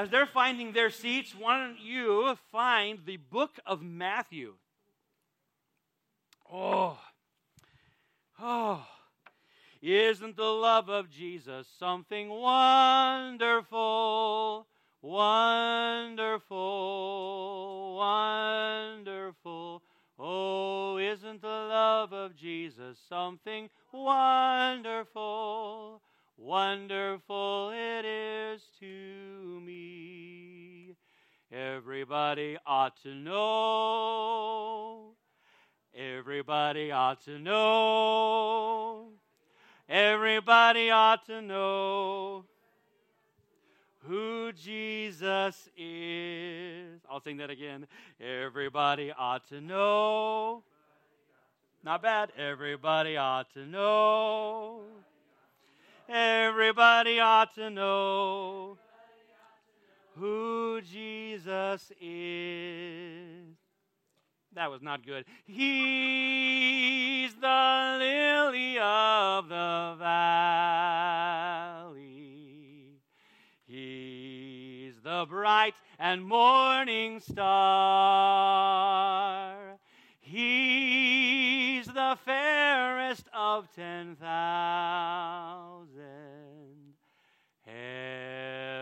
As they're finding their seats, why don't you find the book of Matthew? Oh, oh. Isn't the love of Jesus something wonderful? Wonderful, wonderful. Oh, isn't the love of Jesus something wonderful? Wonderful it is to me. Everybody ought to know. Everybody ought to know. Everybody ought to know who Jesus is. I'll sing that again. Everybody ought to know. Not bad. Everybody ought to know. Everybody ought to know who Jesus is. That was not good. He's the lily of the valley. He's the bright and morning star. He's the fairest of ten thousand.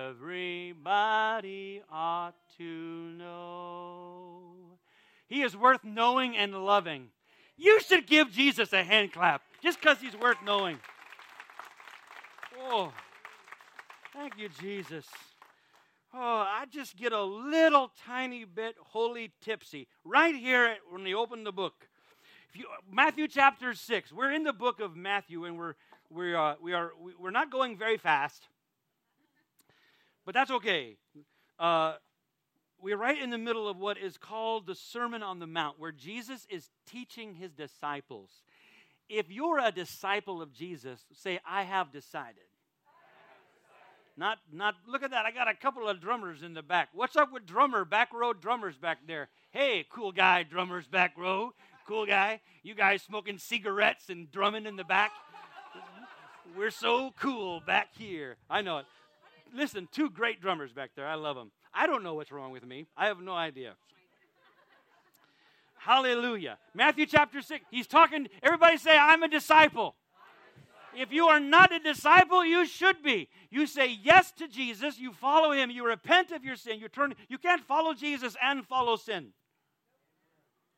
Everybody ought to know. He is worth knowing and loving. You should give Jesus a hand clap just because he's worth knowing. Oh, thank you, Jesus. Oh, I just get a little tiny bit holy tipsy right here when we open the book. If You, Matthew chapter six. We're in the book of Matthew, and we're we are we are we're not going very fast, but that's okay. Uh, we're right in the middle of what is called the Sermon on the Mount, where Jesus is teaching his disciples. If you're a disciple of Jesus, say, I have decided. Not, not, look at that. I got a couple of drummers in the back. What's up with drummer, back row drummers back there? Hey, cool guy, drummers back row. Cool guy. You guys smoking cigarettes and drumming in the back. We're so cool back here. I know it. Listen, two great drummers back there. I love them. I don't know what's wrong with me. I have no idea. Hallelujah. Matthew chapter 6. He's talking, everybody say, I'm a disciple. If you are not a disciple, you should be. You say yes to Jesus, you follow him, you repent of your sin, you turn you can't follow Jesus and follow sin.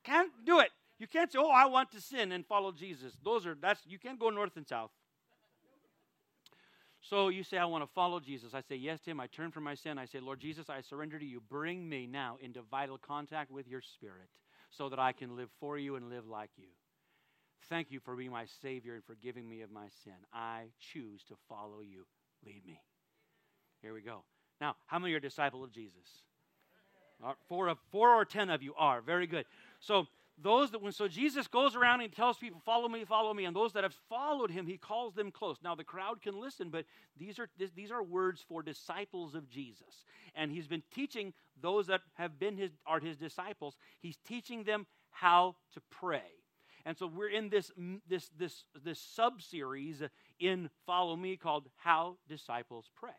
Can't do it. You can't say, "Oh, I want to sin and follow Jesus." Those are that's you can't go north and south. So you say, I want to follow Jesus. I say yes to him. I turn from my sin. I say, Lord Jesus, I surrender to you. Bring me now into vital contact with your spirit so that I can live for you and live like you. Thank you for being my Savior and forgiving me of my sin. I choose to follow you. Lead me. Here we go. Now, how many are disciple of Jesus? Uh, four, of, four or ten of you are. Very good. So, those that when so Jesus goes around and tells people, "Follow me, follow me," and those that have followed him, he calls them close. Now the crowd can listen, but these are these are words for disciples of Jesus, and he's been teaching those that have been his are his disciples. He's teaching them how to pray. And so we're in this, this, this, this sub series in Follow Me called How Disciples Pray.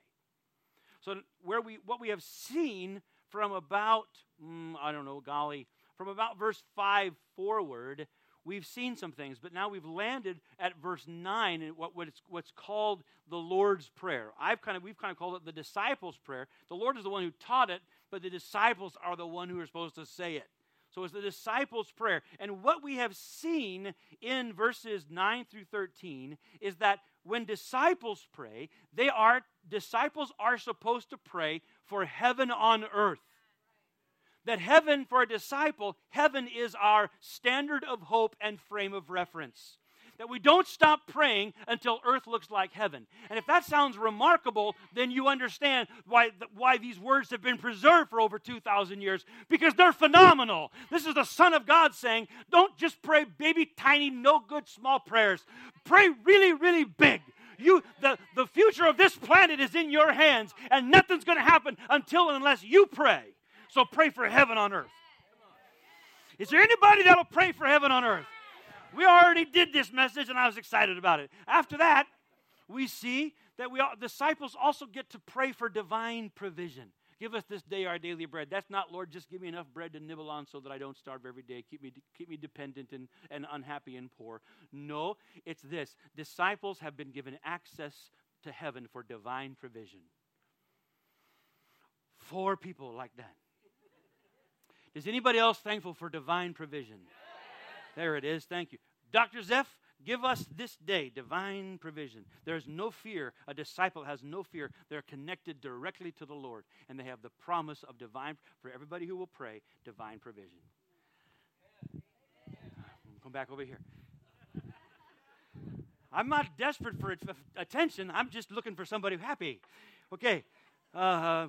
So, where we, what we have seen from about, mm, I don't know, golly, from about verse 5 forward, we've seen some things, but now we've landed at verse 9 and what, what's, what's called the Lord's Prayer. I've kind of, we've kind of called it the disciples' prayer. The Lord is the one who taught it, but the disciples are the one who are supposed to say it. So it's the disciples' prayer. And what we have seen in verses 9 through 13 is that when disciples pray, they are disciples are supposed to pray for heaven on earth. That heaven for a disciple, heaven is our standard of hope and frame of reference that we don't stop praying until earth looks like heaven. And if that sounds remarkable, then you understand why, why these words have been preserved for over 2,000 years because they're phenomenal. This is the Son of God saying, don't just pray baby, tiny, no good, small prayers. Pray really, really big. You, the, the future of this planet is in your hands, and nothing's going to happen until and unless you pray. So pray for heaven on earth. Is there anybody that'll pray for heaven on earth? We already did this message and I was excited about it. After that, we see that we all, disciples also get to pray for divine provision. Give us this day our daily bread. That's not, Lord, just give me enough bread to nibble on so that I don't starve every day. Keep me, keep me dependent and, and unhappy and poor. No, it's this. Disciples have been given access to heaven for divine provision. Four people like that. Is anybody else thankful for divine provision? There it is. Thank you. Dr. Zeph, give us this day divine provision. There's no fear. A disciple has no fear. They're connected directly to the Lord, and they have the promise of divine, for everybody who will pray, divine provision. Come back over here. I'm not desperate for attention. I'm just looking for somebody happy. Okay. Uh,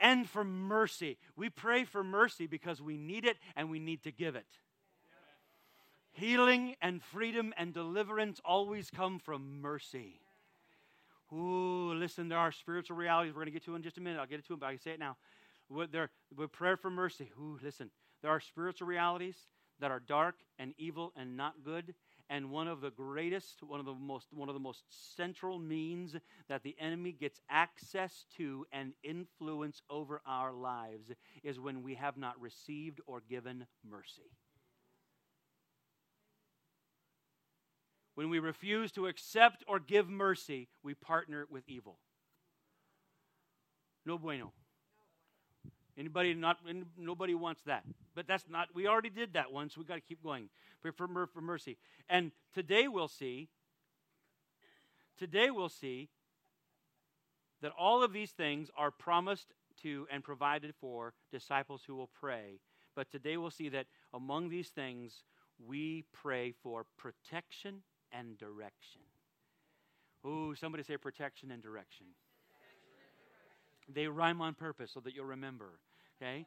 and for mercy. We pray for mercy because we need it and we need to give it. Healing and freedom and deliverance always come from mercy. Ooh, listen, there are spiritual realities we're going to get to in just a minute. I'll get to them, but I can say it now. With, with prayer for mercy. Ooh, listen, there are spiritual realities that are dark and evil and not good, and one of the greatest one of the most one of the most central means that the enemy gets access to and influence over our lives is when we have not received or given mercy. When we refuse to accept or give mercy we partner with evil. No bueno Anybody not? Nobody wants that. But that's not. We already did that once. So we got to keep going. Pray for, for mercy. And today we'll see. Today we'll see that all of these things are promised to and provided for disciples who will pray. But today we'll see that among these things we pray for protection and direction. Ooh, somebody say protection and direction. They rhyme on purpose so that you'll remember. Okay?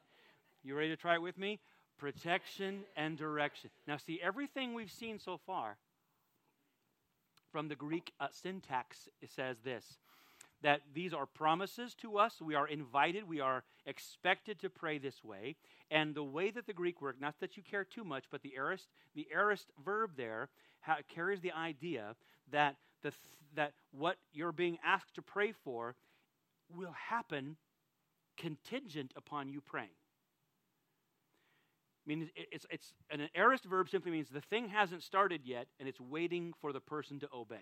You ready to try it with me? Protection and direction. Now, see, everything we've seen so far from the Greek uh, syntax says this that these are promises to us. We are invited, we are expected to pray this way. And the way that the Greek work, not that you care too much, but the aorist, the aorist verb there ha- carries the idea that, the th- that what you're being asked to pray for will happen contingent upon you praying. I mean, it's, it's an aorist verb simply means the thing hasn't started yet and it's waiting for the person to obey.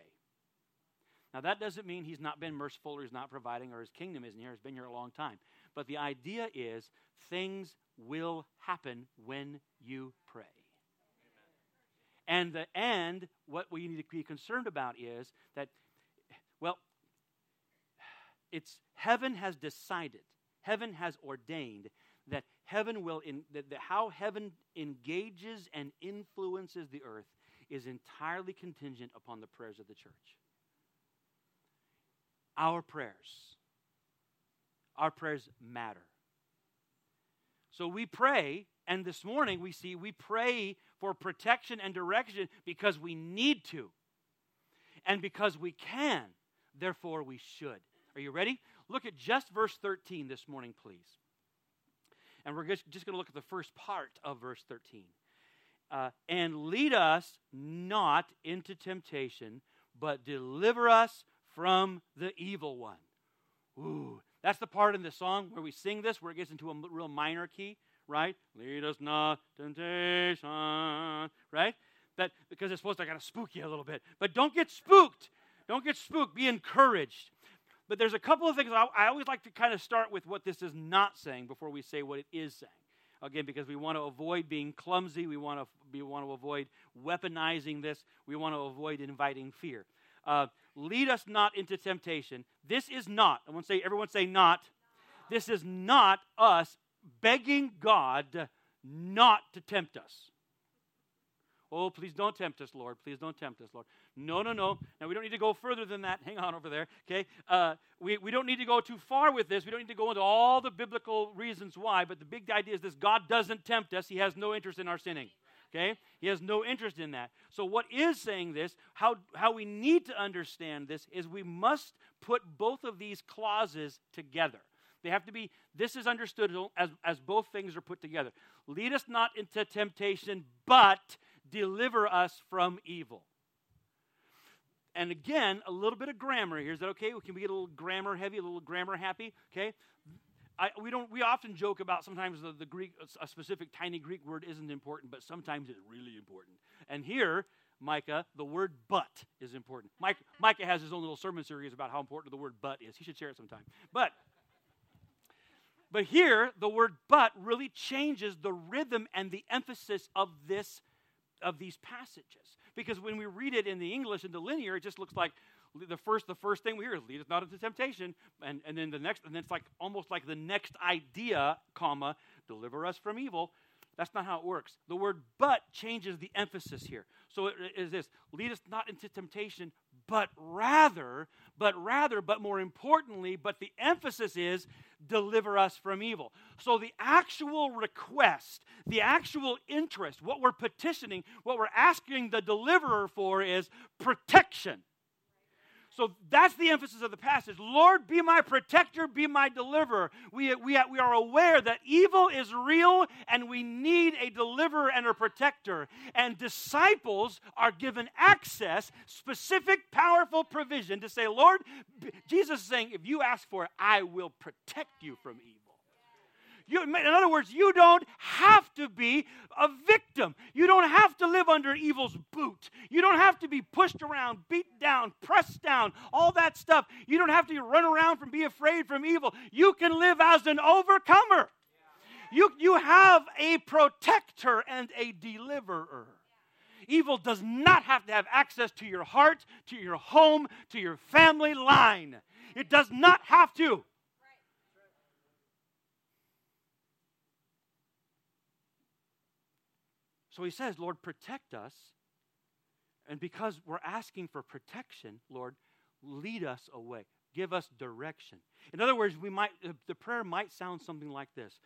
Now, that doesn't mean he's not been merciful or he's not providing or his kingdom isn't here. He's been here a long time. But the idea is things will happen when you pray. And the and what we need to be concerned about is that, well, it's heaven has decided heaven has ordained that heaven will in, that, that how heaven engages and influences the earth is entirely contingent upon the prayers of the church. Our prayers our prayers matter. So we pray and this morning we see we pray for protection and direction because we need to and because we can therefore we should are you ready Look at just verse 13 this morning, please. And we're just, going to look at the first part of verse 13. Uh, and lead us not into temptation, but deliver us from the evil one. Ooh, that's the part in the song where we sing this, where it gets into a real minor key, right? Lead us not temptation, right? That because it's supposed to kind of spook you a little bit, but don't get spooked. Don't get spooked. Be encouraged. But there's a couple of things I, I always like to kind of start with what this is not saying before we say what it is saying. Again, because we want to avoid being clumsy, we want to, we want to avoid weaponizing this, we want to avoid inviting fear. Uh, lead us not into temptation. This is not, I want to say, everyone say not. This is not us begging God not to tempt us. Oh, please don't tempt us, Lord. Please don't tempt us, Lord. No, no, no. Now, we don't need to go further than that. Hang on over there, okay? Uh, we, we don't need to go too far with this. We don't need to go into all the biblical reasons why, but the big idea is this God doesn't tempt us, He has no interest in our sinning. Okay? He has no interest in that. So, what is saying this, how, how we need to understand this, is we must put both of these clauses together. They have to be, this is understood as, as both things are put together. Lead us not into temptation, but deliver us from evil. And again, a little bit of grammar here. Is that okay? Can we get a little grammar heavy, a little grammar happy? Okay? I, we don't. We often joke about sometimes the, the Greek, a specific tiny Greek word isn't important, but sometimes it's really important. And here, Micah, the word "but" is important. Mike, Micah has his own little sermon series about how important the word "but" is. He should share it sometime. But, but here, the word "but" really changes the rhythm and the emphasis of this, of these passages. Because when we read it in the English in the linear, it just looks like the first the first thing we hear is lead us not into temptation and, and then the next and then it's like almost like the next idea comma deliver us from evil. That's not how it works. The word but changes the emphasis here. So it is this lead us not into temptation but rather but rather but more importantly but the emphasis is deliver us from evil. So the actual request the actual interest what we're petitioning what we're asking the deliverer for is protection so that's the emphasis of the passage. Lord, be my protector, be my deliverer. We, we, we are aware that evil is real and we need a deliverer and a protector. And disciples are given access, specific, powerful provision to say, Lord, Jesus is saying, if you ask for it, I will protect you from evil. You, in other words, you don't have to be a victim. You don't have to live under evil's boot. You don't have to be pushed around, beat down, pressed down, all that stuff. You don't have to run around from be afraid from evil. You can live as an overcomer. You, you have a protector and a deliverer. Evil does not have to have access to your heart, to your home, to your family line. It does not have to. So he says, Lord, protect us. And because we're asking for protection, Lord, lead us away. Give us direction. In other words, we might the prayer might sound something like this.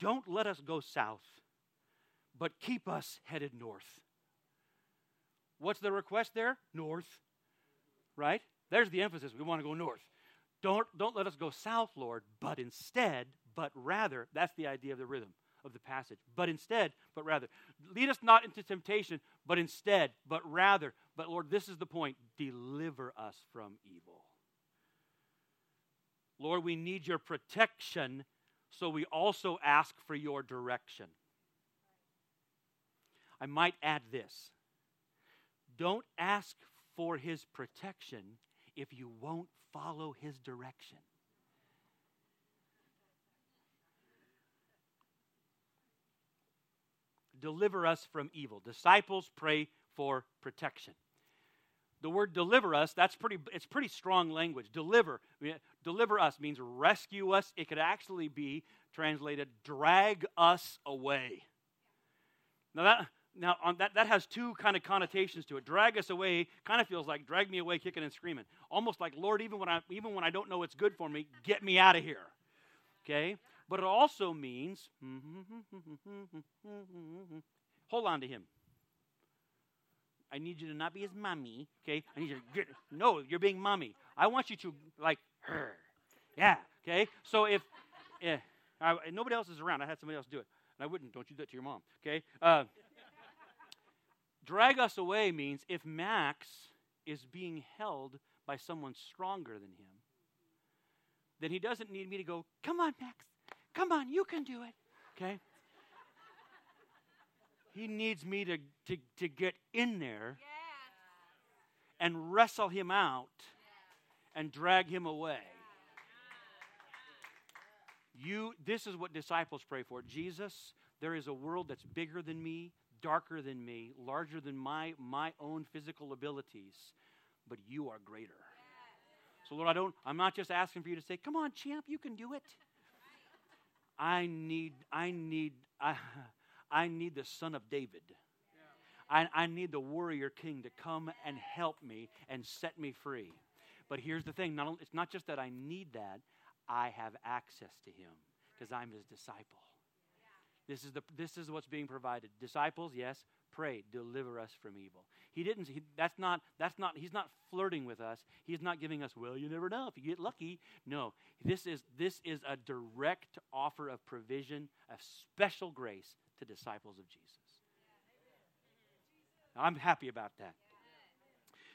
Don't let us go south, but keep us headed north. What's the request there? North. Right? There's the emphasis. We want to go north. Don't, don't let us go south, Lord, but instead, but rather, that's the idea of the rhythm of the passage. But instead, but rather, lead us not into temptation, but instead, but rather, but Lord, this is the point deliver us from evil. Lord, we need your protection, so we also ask for your direction. I might add this don't ask for his protection if you won't follow his direction. Deliver us from evil. Disciples pray for protection. The word deliver us, that's pretty it's pretty strong language. Deliver. Deliver us means rescue us. It could actually be translated drag us away. Now that now on that, that has two kind of connotations to it. Drag us away kind of feels like drag me away kicking and screaming. Almost like, Lord, even when I even when I don't know what's good for me, get me out of here. Okay? But it also means hold on to him. I need you to not be his mommy, okay? I need you to get, no, you're being mommy. I want you to like her. Yeah, okay? So if yeah, I, nobody else is around, I had somebody else do it. And I wouldn't, don't you do that to your mom, okay? Uh, drag us away means if Max is being held by someone stronger than him, then he doesn't need me to go, come on, Max, Come on, you can do it. Okay? He needs me to, to, to get in there and wrestle him out and drag him away. You, this is what disciples pray for. Jesus, there is a world that's bigger than me, darker than me, larger than my, my own physical abilities, but you are greater. So, Lord, I don't, I'm not just asking for you to say, come on, champ, you can do it. I need, I need, I, I need the son of David. I, I need the warrior king to come and help me and set me free. But here's the thing not, it's not just that I need that, I have access to him because I'm his disciple. This is, the, this is what's being provided. Disciples, yes, pray, deliver us from evil. He didn't, he, that's not, that's not, he's not flirting with us. He's not giving us, well, you never know if you get lucky. No, this is, this is a direct offer of provision, of special grace to disciples of Jesus. I'm happy about that.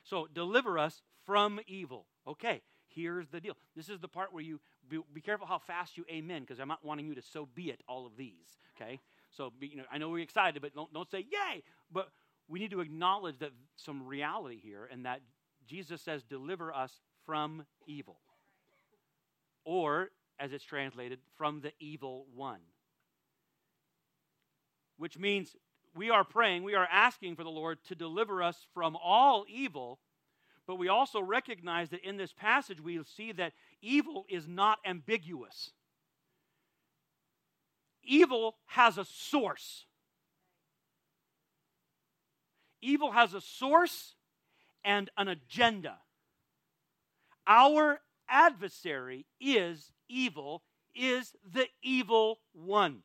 So, deliver us from evil. Okay, here's the deal. This is the part where you be, be careful how fast you amen, because I'm not wanting you to so be it all of these. Okay, so be, you know, I know we're excited, but don't, don't say yay. But we need to acknowledge that some reality here, and that Jesus says, "Deliver us from evil," or as it's translated, from the evil one. Which means we are praying, we are asking for the Lord to deliver us from all evil but we also recognize that in this passage, we see that evil is not ambiguous. Evil has a source. Evil has a source and an agenda. Our adversary is evil, is the evil one.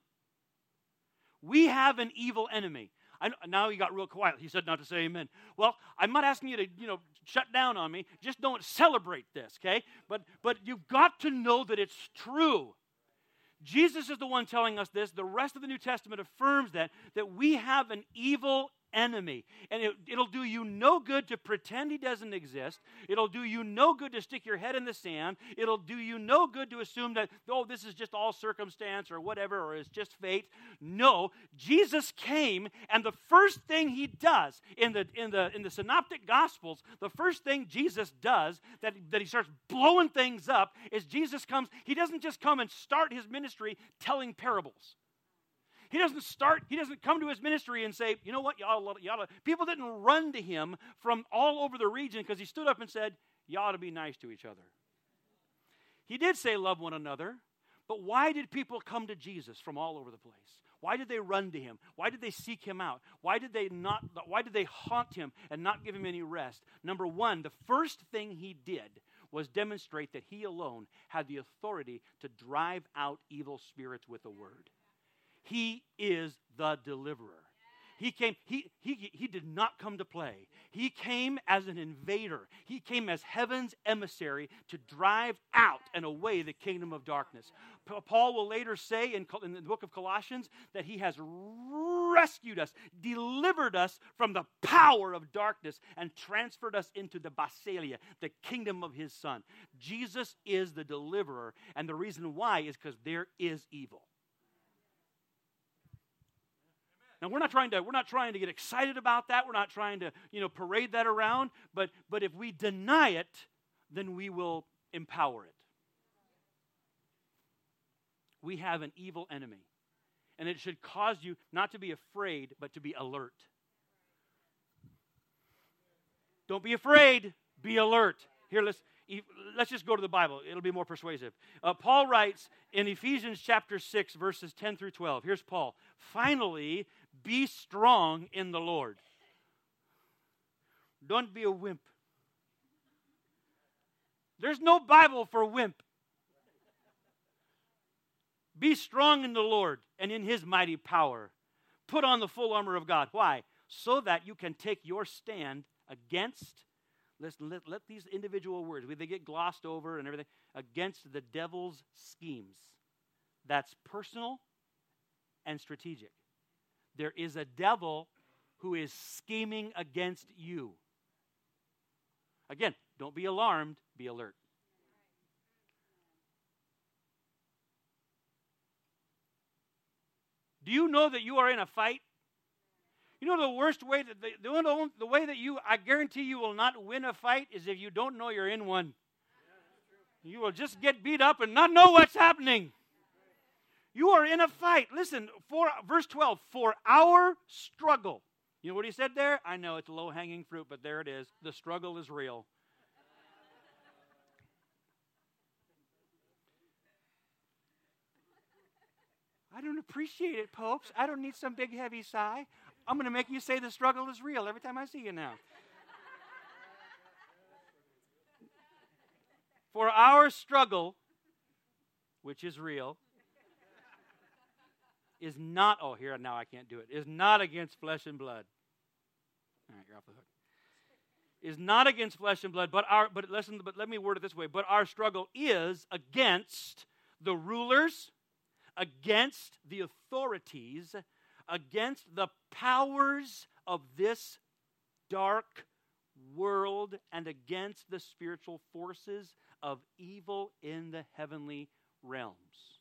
We have an evil enemy. I, now he got real quiet. He said not to say amen. Well, I'm not asking you to, you know, shut down on me. Just don't celebrate this, okay? But but you've got to know that it's true. Jesus is the one telling us this. The rest of the New Testament affirms that that we have an evil enemy. And it, will do you no good to pretend he doesn't exist. It'll do you no good to stick your head in the sand. It'll do you no good to assume that, oh, this is just all circumstance or whatever, or it's just fate. No, Jesus came, and the first thing he does in the, in the, in the synoptic gospels, the first thing Jesus does that, that he starts blowing things up is Jesus comes, he doesn't just come and start his ministry telling parables. He doesn't start, he doesn't come to his ministry and say, you know what, y'all, y'all, people didn't run to him from all over the region because he stood up and said, you ought to be nice to each other. He did say, love one another, but why did people come to Jesus from all over the place? Why did they run to him? Why did they seek him out? Why did they not why did they haunt him and not give him any rest? Number 1, the first thing he did was demonstrate that he alone had the authority to drive out evil spirits with a word. He is the deliverer. He came, he, he, he did not come to play. He came as an invader. He came as heaven's emissary to drive out and away the kingdom of darkness. Paul will later say in, in the book of Colossians that he has rescued us, delivered us from the power of darkness, and transferred us into the Basileia, the kingdom of his son. Jesus is the deliverer, and the reason why is because there is evil. Now we're not trying to we're not trying to get excited about that. We're not trying to, you know, parade that around, but but if we deny it, then we will empower it. We have an evil enemy. And it should cause you not to be afraid, but to be alert. Don't be afraid, be alert. Here, let's let's just go to the Bible. It'll be more persuasive. Uh, Paul writes in Ephesians chapter 6, verses 10 through 12. Here's Paul. Finally, be strong in the Lord. Don't be a wimp. There's no Bible for wimp. Be strong in the Lord and in his mighty power. Put on the full armor of God. Why? So that you can take your stand against, let, let, let these individual words, they get glossed over and everything, against the devil's schemes. That's personal and strategic. There is a devil who is scheming against you. Again, don't be alarmed, be alert. Do you know that you are in a fight? You know the worst way that the, the, the way that you I guarantee you will not win a fight is if you don't know you're in one. You will just get beat up and not know what's happening. You are in a fight. Listen, for verse 12, for our struggle. You know what he said there? I know it's low hanging fruit, but there it is. The struggle is real. I don't appreciate it, popes. I don't need some big heavy sigh. I'm going to make you say the struggle is real every time I see you now. For our struggle, which is real, is not, oh, here, now I can't do it, is not against flesh and blood. All right, you're off the hook. Is not against flesh and blood, but our, but listen, but let me word it this way, but our struggle is against the rulers, against the authorities, against the powers of this dark world, and against the spiritual forces of evil in the heavenly realms.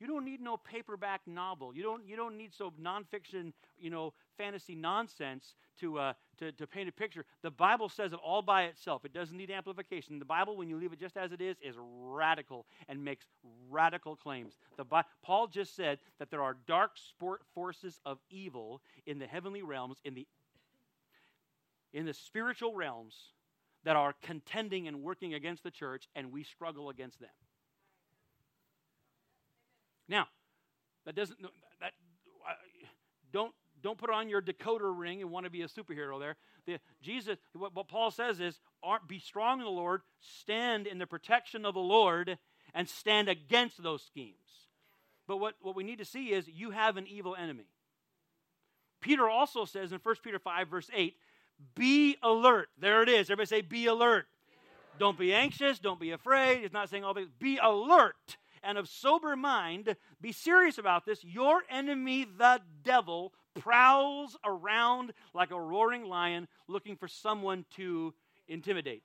You don't need no paperback novel. You don't, you don't need so nonfiction, you know, fantasy nonsense to, uh, to, to paint a picture. The Bible says it all by itself. It doesn't need amplification. The Bible, when you leave it just as it is, is radical and makes radical claims. The Paul just said that there are dark sport forces of evil in the heavenly realms, in the, in the spiritual realms, that are contending and working against the church, and we struggle against them. Now, that doesn't that don't don't put on your decoder ring and want to be a superhero there. The, Jesus, what, what Paul says is, be strong in the Lord, stand in the protection of the Lord, and stand against those schemes. But what, what we need to see is you have an evil enemy. Peter also says in 1 Peter 5, verse 8, be alert. There it is. Everybody say, be alert. Don't be anxious. Don't be afraid. It's not saying all these. Be alert and of sober mind, be serious about this. Your enemy, the devil, prowls around like a roaring lion looking for someone to intimidate.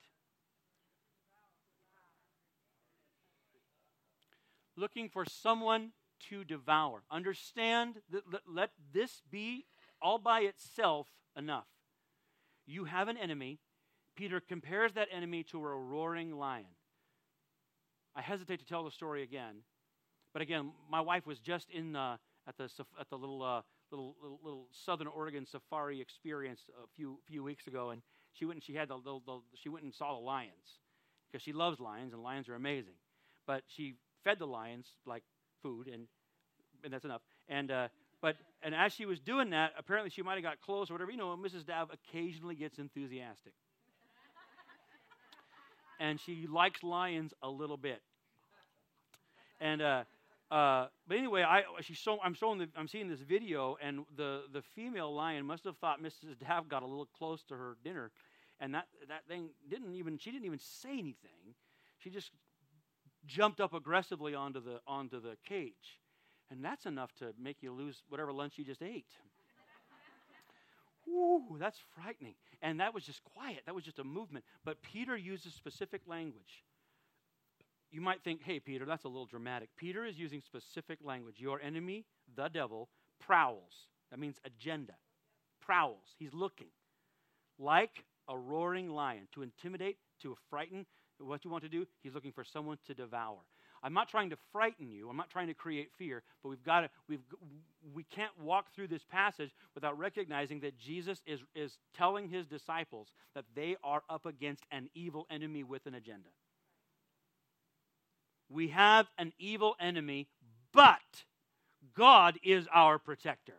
Looking for someone to devour. Understand that let this be all by itself enough. You have an enemy. Peter compares that enemy to a roaring lion. I hesitate to tell the story again, but again, my wife was just in at the at the little, uh, little, little little Southern Oregon safari experience a few few weeks ago, and she went and she had the, the, the she went and saw the lions because she loves lions and lions are amazing, but she fed the lions like food and and that's enough. And uh, but and as she was doing that, apparently she might have got close or whatever. You know, Mrs. Dav occasionally gets enthusiastic and she likes lions a little bit. And uh, uh, but anyway, I she's show, I'm showing the, I'm seeing this video, and the the female lion must have thought Mrs. Dav got a little close to her dinner, and that that thing didn't even she didn't even say anything. She just jumped up aggressively onto the onto the cage, and that's enough to make you lose whatever lunch you just ate. Ooh, that's frightening. And that was just quiet. That was just a movement. But Peter uses specific language. You might think, hey, Peter, that's a little dramatic. Peter is using specific language. Your enemy, the devil, prowls. That means agenda. Prowls. He's looking like a roaring lion to intimidate, to frighten. What you want to do, he's looking for someone to devour. I'm not trying to frighten you. I'm not trying to create fear, but we've got to, we've, we can't walk through this passage without recognizing that Jesus is, is telling his disciples that they are up against an evil enemy with an agenda. We have an evil enemy, but God is our protector.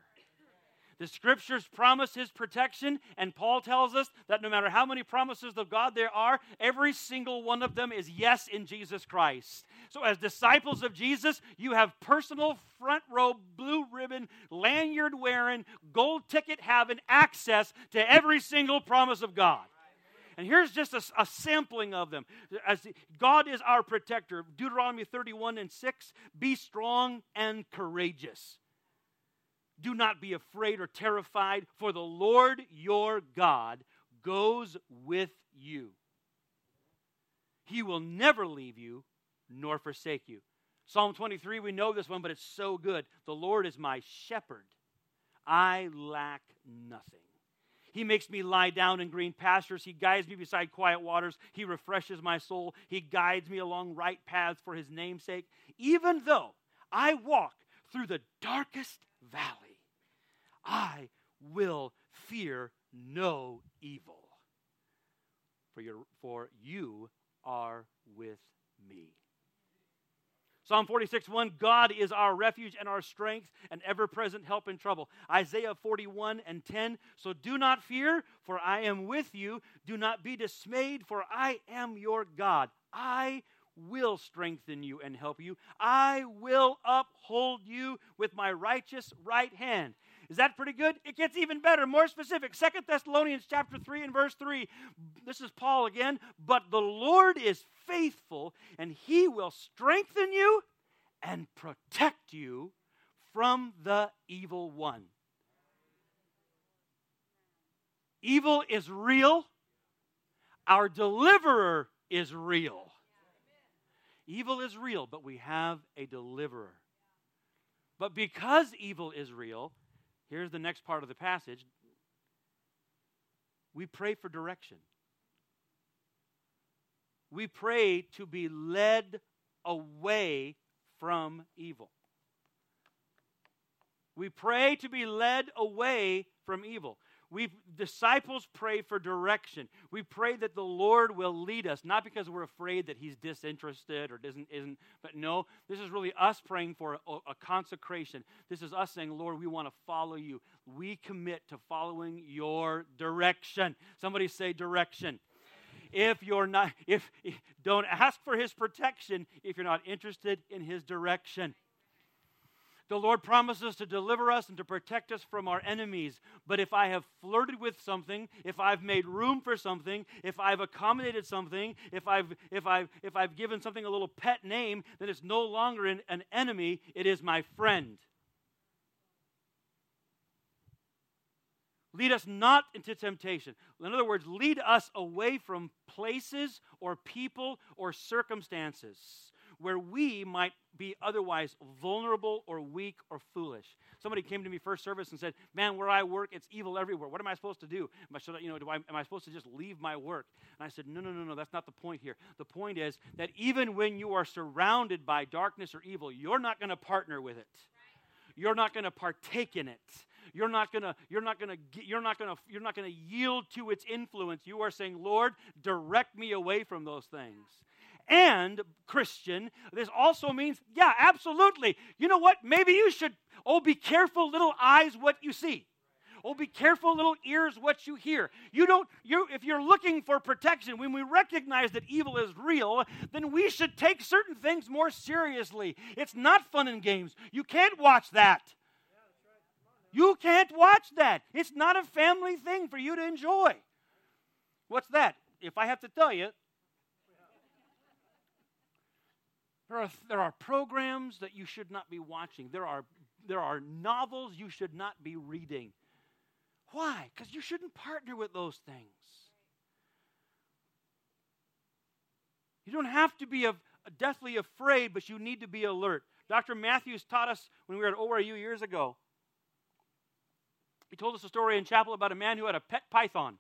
The scriptures promise his protection, and Paul tells us that no matter how many promises of God there are, every single one of them is yes in Jesus Christ. So, as disciples of Jesus, you have personal front row, blue ribbon, lanyard wearing, gold ticket having access to every single promise of God. And here's just a, a, sampling of them. As God is our protector. Deuteronomy 31 and 6 Be strong and courageous. Do not be afraid or terrified, for the Lord your God goes with you. He will never leave you nor forsake you. Psalm 23, we know this one, but it's so good. The Lord is my shepherd. I lack nothing. He makes me lie down in green pastures. He guides me beside quiet waters. He refreshes my soul. He guides me along right paths for his namesake. Even though I walk through the darkest valley, I will fear no evil, for, your, for you are with me. Psalm 46, 1 God is our refuge and our strength and ever present help in trouble. Isaiah 41 and 10 So do not fear, for I am with you. Do not be dismayed, for I am your God. I will strengthen you and help you. I will uphold you with my righteous right hand. Is that pretty good? It gets even better, more specific. Second Thessalonians chapter 3 and verse 3. This is Paul again. But the Lord is faithful, and he will strengthen you and protect you from the evil one. Evil is real. Our deliverer is real. Evil is real, but we have a deliverer. But because evil is real, here's the next part of the passage we pray for direction. We pray to be led away from evil. We pray to be led away from evil. We disciples pray for direction. We pray that the Lord will lead us, not because we're afraid that He's disinterested or isn't, isn't but no, this is really us praying for a, a consecration. This is us saying, Lord, we want to follow you. We commit to following your direction. Somebody say direction if you're not if don't ask for his protection if you're not interested in his direction the Lord promises to deliver us and to protect us from our enemies. But if I have flirted with something, if I've made room for something, if I've accommodated something, if I've, if I've, if I've given something a little pet name, then it's no longer an, an enemy, it is my friend. Lead us not into temptation. In other words, lead us away from places or people or circumstances where we might be otherwise vulnerable or weak or foolish. Somebody came to me first service and said, "Man, where I work, it's evil everywhere. What am I supposed to do? Am I, should I, you know, do I, am I supposed to just leave my work?" And I said, "No, no, no, no. That's not the point here. The point is that even when you are surrounded by darkness or evil, you're not going to partner with it. You're not going to partake in it." you're not to you're not to you're not to you're not going to yield to its influence you are saying lord direct me away from those things and Christian, this also means, yeah, absolutely. You know what? Maybe you should, oh, be careful, little eyes, what you see. Oh, be careful, little ears, what you hear. You don't, you, if you're looking for protection, when we recognize that evil is real, then we should take certain things more seriously. It's not fun and games. You can't watch that. You can't watch that. It's not a family thing for you to enjoy. What's that? If I have to tell you, There are, there are programs that you should not be watching. There are, there are novels you should not be reading. Why? Because you shouldn't partner with those things. You don't have to be a, a deathly afraid, but you need to be alert. Dr. Matthews taught us when we were at ORU years ago. He told us a story in chapel about a man who had a pet python.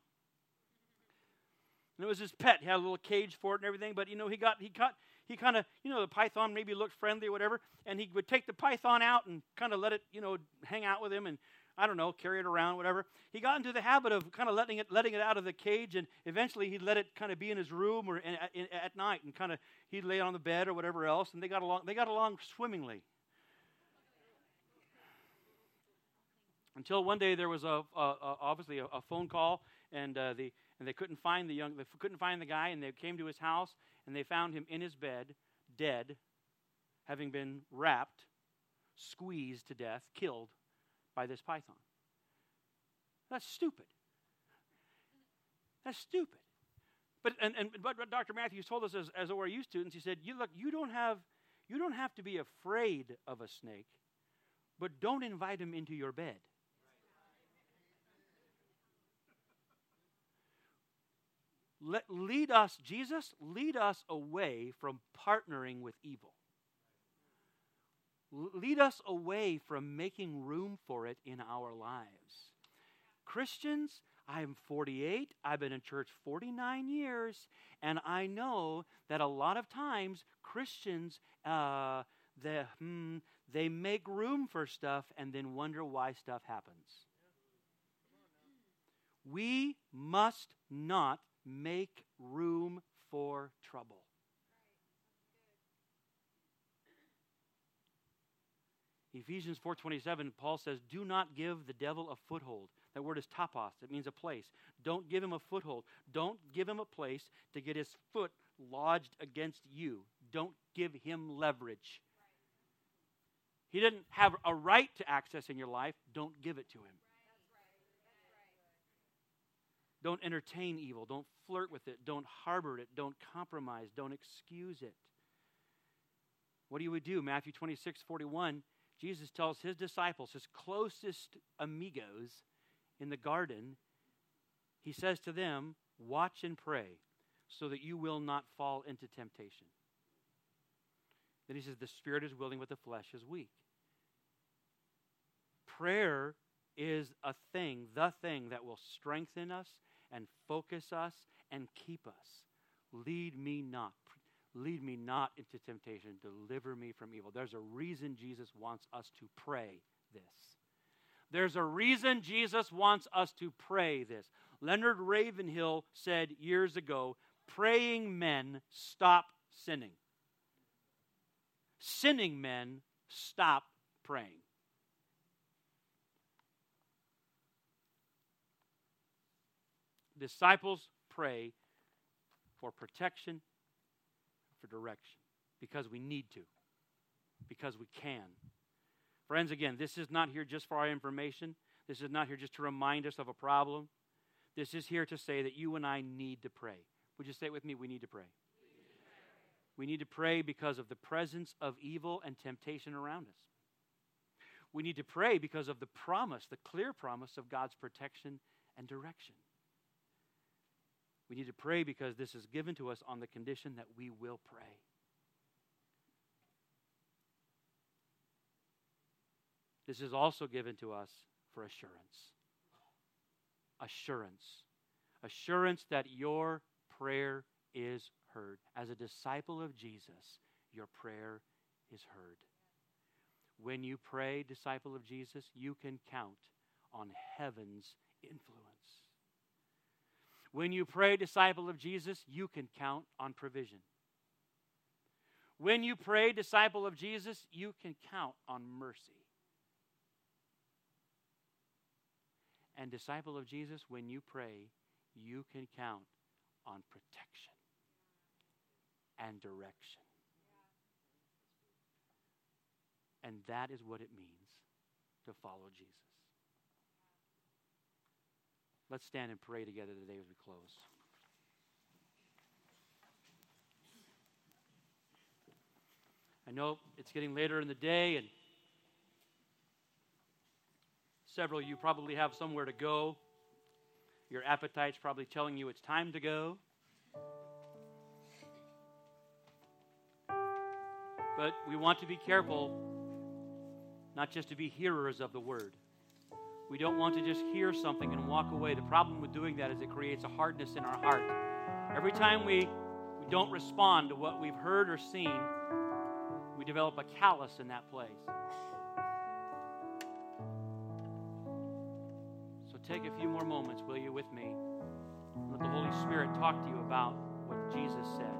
And it was his pet. He had a little cage for it and everything, but you know, he got he got he kind of, you know, the python maybe looked friendly or whatever, and he would take the python out and kind of let it, you know, hang out with him and I don't know, carry it around, whatever. He got into the habit of kind of letting it, letting it out of the cage, and eventually he'd let it kind of be in his room or in, in, at night, and kind of he'd lay on the bed or whatever else, and they got along. They got along swimmingly. Until one day there was a, a, a obviously a, a, phone call, and uh, the and they couldn't find the young, they couldn't find the guy, and they came to his house, and they found him in his bed, dead, having been wrapped, squeezed to death, killed by this python. That's stupid. That's stupid. But and, and but Dr. Matthews told us as, as ORU students, he said, you look, you don't have you don't have to be afraid of a snake, but don't invite him into your bed. Let, lead us, Jesus, lead us away from partnering with evil. Lead us away from making room for it in our lives. Christians, I am 48. I've been in church 49 years, and I know that a lot of times Christians, uh, hmm, they make room for stuff and then wonder why stuff happens. We must not make room for trouble. Ephesians 4:27 Paul says do not give the devil a foothold. That word is topos. It means a place. Don't give him a foothold. Don't give him a place to get his foot lodged against you. Don't give him leverage. He didn't have a right to access in your life. Don't give it to him. Don't entertain evil. Don't flirt with it. Don't harbor it. Don't compromise. Don't excuse it. What do we do? Matthew 26, 41, Jesus tells his disciples, his closest amigos in the garden, he says to them, Watch and pray so that you will not fall into temptation. Then he says, The spirit is willing, but the flesh is weak. Prayer is a thing, the thing that will strengthen us and focus us and keep us. Lead me not. Lead me not into temptation. Deliver me from evil. There's a reason Jesus wants us to pray this. There's a reason Jesus wants us to pray this. Leonard Ravenhill said years ago praying men stop sinning. Sinning men stop praying. Disciples pray for protection, for direction, because we need to, because we can. Friends, again, this is not here just for our information. This is not here just to remind us of a problem. This is here to say that you and I need to pray. Would you say it with me? We need to pray. We need to pray because of the presence of evil and temptation around us. We need to pray because of the promise, the clear promise of God's protection and direction. We need to pray because this is given to us on the condition that we will pray. This is also given to us for assurance. Assurance. Assurance that your prayer is heard. As a disciple of Jesus, your prayer is heard. When you pray, disciple of Jesus, you can count on heaven's influence. When you pray, disciple of Jesus, you can count on provision. When you pray, disciple of Jesus, you can count on mercy. And, disciple of Jesus, when you pray, you can count on protection and direction. And that is what it means to follow Jesus. Let's stand and pray together today as we close. I know it's getting later in the day, and several of you probably have somewhere to go. Your appetite's probably telling you it's time to go. But we want to be careful not just to be hearers of the word. We don't want to just hear something and walk away. The problem with doing that is it creates a hardness in our heart. Every time we, we don't respond to what we've heard or seen, we develop a callus in that place. So take a few more moments, will you, with me? Let the Holy Spirit talk to you about what Jesus said.